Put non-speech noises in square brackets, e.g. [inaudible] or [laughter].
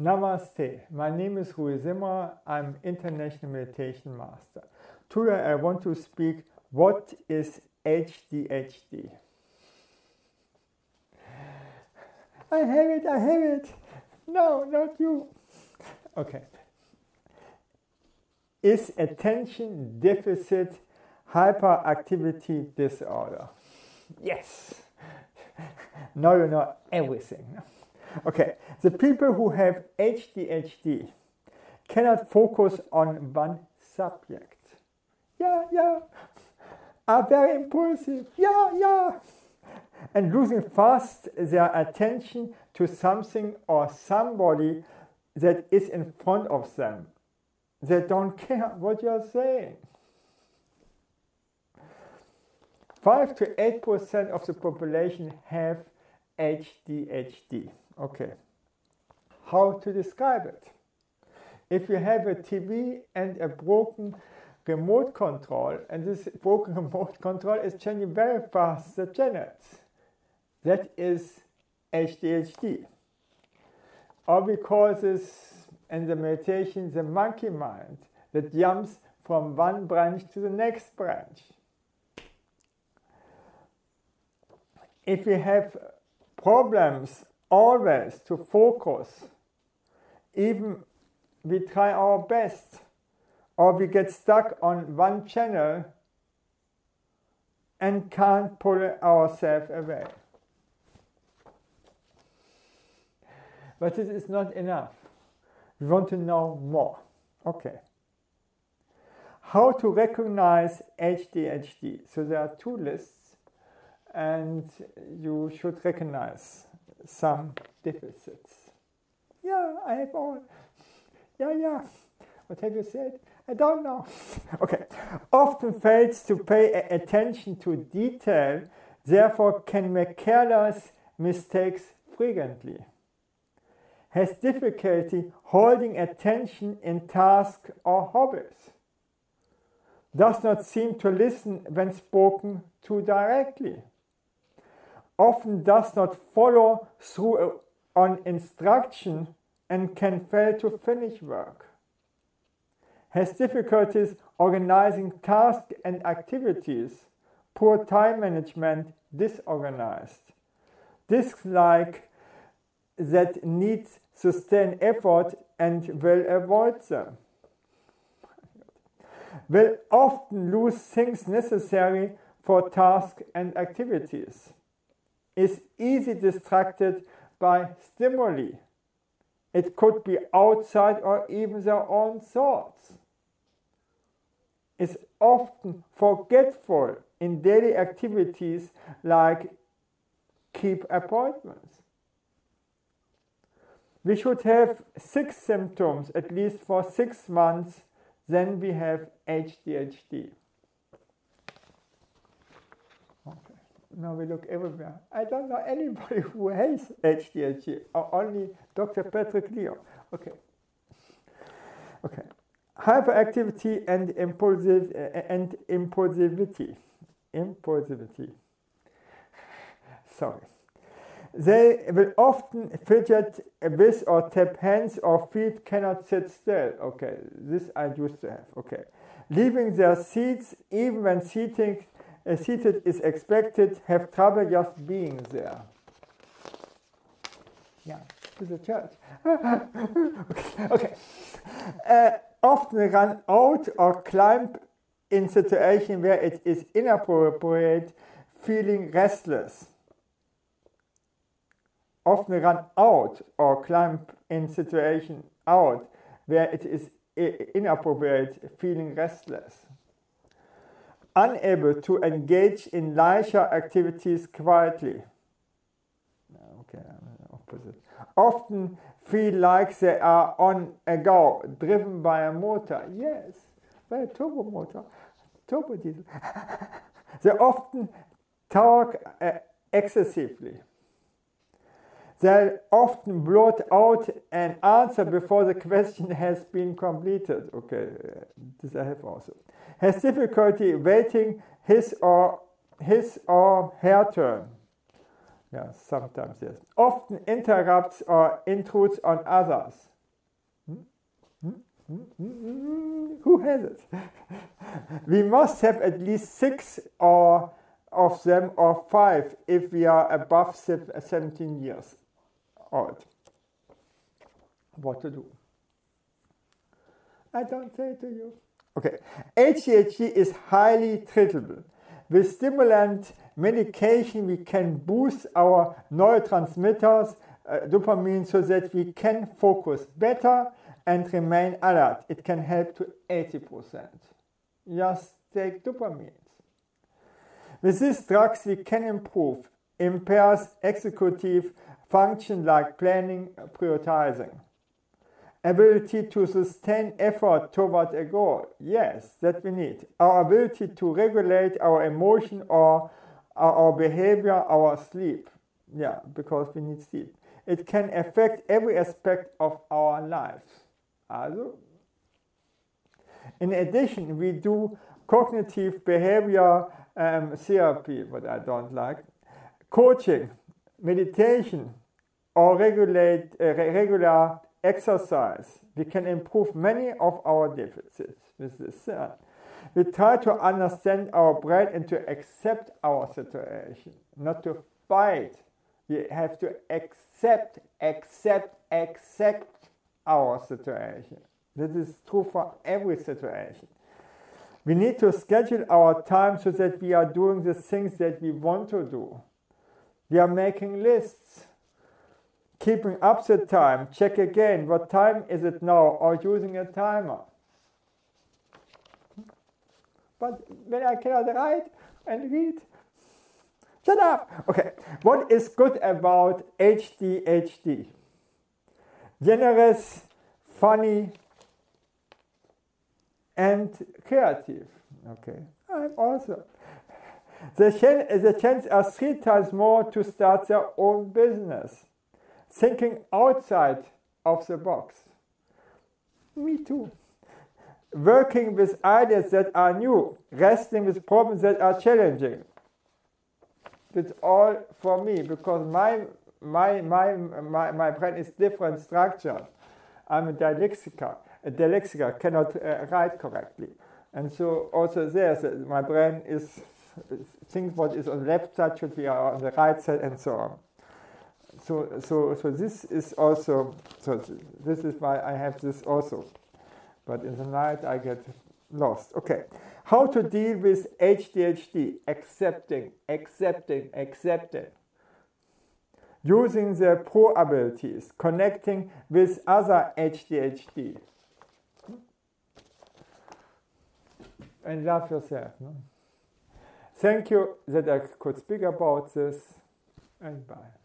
Namaste. My name is Rui Zimmer. I'm International Meditation Master. Today I want to speak what is HDHD. I have it, I have it. No, not you. Okay. Is attention deficit hyperactivity disorder? Yes. [laughs] no, you know everything. Okay, the people who have HDHD cannot focus on one subject. Yeah, yeah. Are very impulsive. Yeah, yeah. And losing fast their attention to something or somebody that is in front of them. They don't care what you're saying. 5 to 8% of the population have HDHD. Okay. How to describe it? If you have a TV and a broken remote control, and this [laughs] broken remote control is changing very fast the channels, that is HDHD. Or we call this in the meditation the monkey mind that jumps from one branch to the next branch. If we have problems always to focus, even we try our best, or we get stuck on one channel and can't pull ourselves away. But this is not enough. We want to know more. Okay. How to recognize HDHD. So there are two lists, and you should recognize some deficits. Yeah, I have all. Yeah, yeah. What have you said? I don't know. [laughs] okay. Often fails to pay attention to detail, therefore can make careless mistakes frequently. Has difficulty holding attention in tasks or hobbies. Does not seem to listen when spoken to directly often does not follow through on instruction and can fail to finish work, has difficulties organizing tasks and activities, poor time management, disorganized, dislike that needs sustained effort and will avoid them, will often lose things necessary for tasks and activities is easy distracted by stimuli. It could be outside or even their own thoughts. Is often forgetful in daily activities like keep appointments. We should have six symptoms at least for six months, then we have HDHD. Now we look everywhere. I don't know anybody [laughs] who has HDHD, or only Dr. Patrick Leo. Okay. Okay. Hyperactivity and impulsive uh, and impulsivity. Impulsivity. Sorry. They will often fidget with or tap hands or feet, cannot sit still. Okay, this I used to have. Okay. Leaving their seats even when sitting a seated is expected, have trouble just being there. Yeah, to the church. okay. [laughs] okay. Uh, often run out or climb in situation where it is inappropriate, feeling restless. Often run out or climb in situation out where it is inappropriate, feeling restless unable to engage in leisure activities quietly. Okay, opposite. Often feel like they are on a go, driven by a motor. Yes, by a turbo motor, turbo diesel. [laughs] they often talk uh, excessively. They often blurt out an answer before the question has been completed. Okay, this I have also. Has difficulty waiting his or his or her turn. Yeah, sometimes yes. Often interrupts or intrudes on others. Who has it? we must have at least six or of them or five if we are above 17 years old. What to do? I don't say to you. Okay, ADHD is highly treatable. With stimulant medication, we can boost our neurotransmitters, uh, dopamine, so that we can focus better and remain alert. It can help to 80%. Just take dopamine. With these drugs, we can improve impairs executive function like planning, prioritizing. Ability to sustain effort toward a goal. Yes, that we need. Our ability to regulate our emotion or our behavior, our sleep. Yeah, because we need sleep. It can affect every aspect of our lives. Also, in addition, we do cognitive behavior um, therapy, what I don't like, coaching, meditation, or regulate, uh, regular exercise, we can improve many of our deficits with this. Uh, we try to understand our brain and to accept our situation, not to fight. We have to accept, accept, accept our situation. This is true for every situation. We need to schedule our time so that we are doing the things that we want to do. We are making lists keeping up the time, check again, what time is it now, or using a timer. But when I cannot write and read, shut up! Okay, what is good about HDHD? Generous, funny, and creative. Okay, I'm also. The, ch- the chance are three times more to start their own business thinking outside of the box. Me too. Working with ideas that are new, wrestling with problems that are challenging. It's all for me because my, my, my, my, my brain is different structure. I'm a dyslexic. A dyslexic cannot uh, write correctly. And so also there, my brain is, things what is on the left side should be on the right side and so on so so so this is also so this is why I have this also, but in the night I get lost. Okay, how to deal with ADHD? Accepting, accepting, accepting. Using the pro abilities, connecting with other ADHD. And love yourself. No? Thank you that I could speak about this, and bye.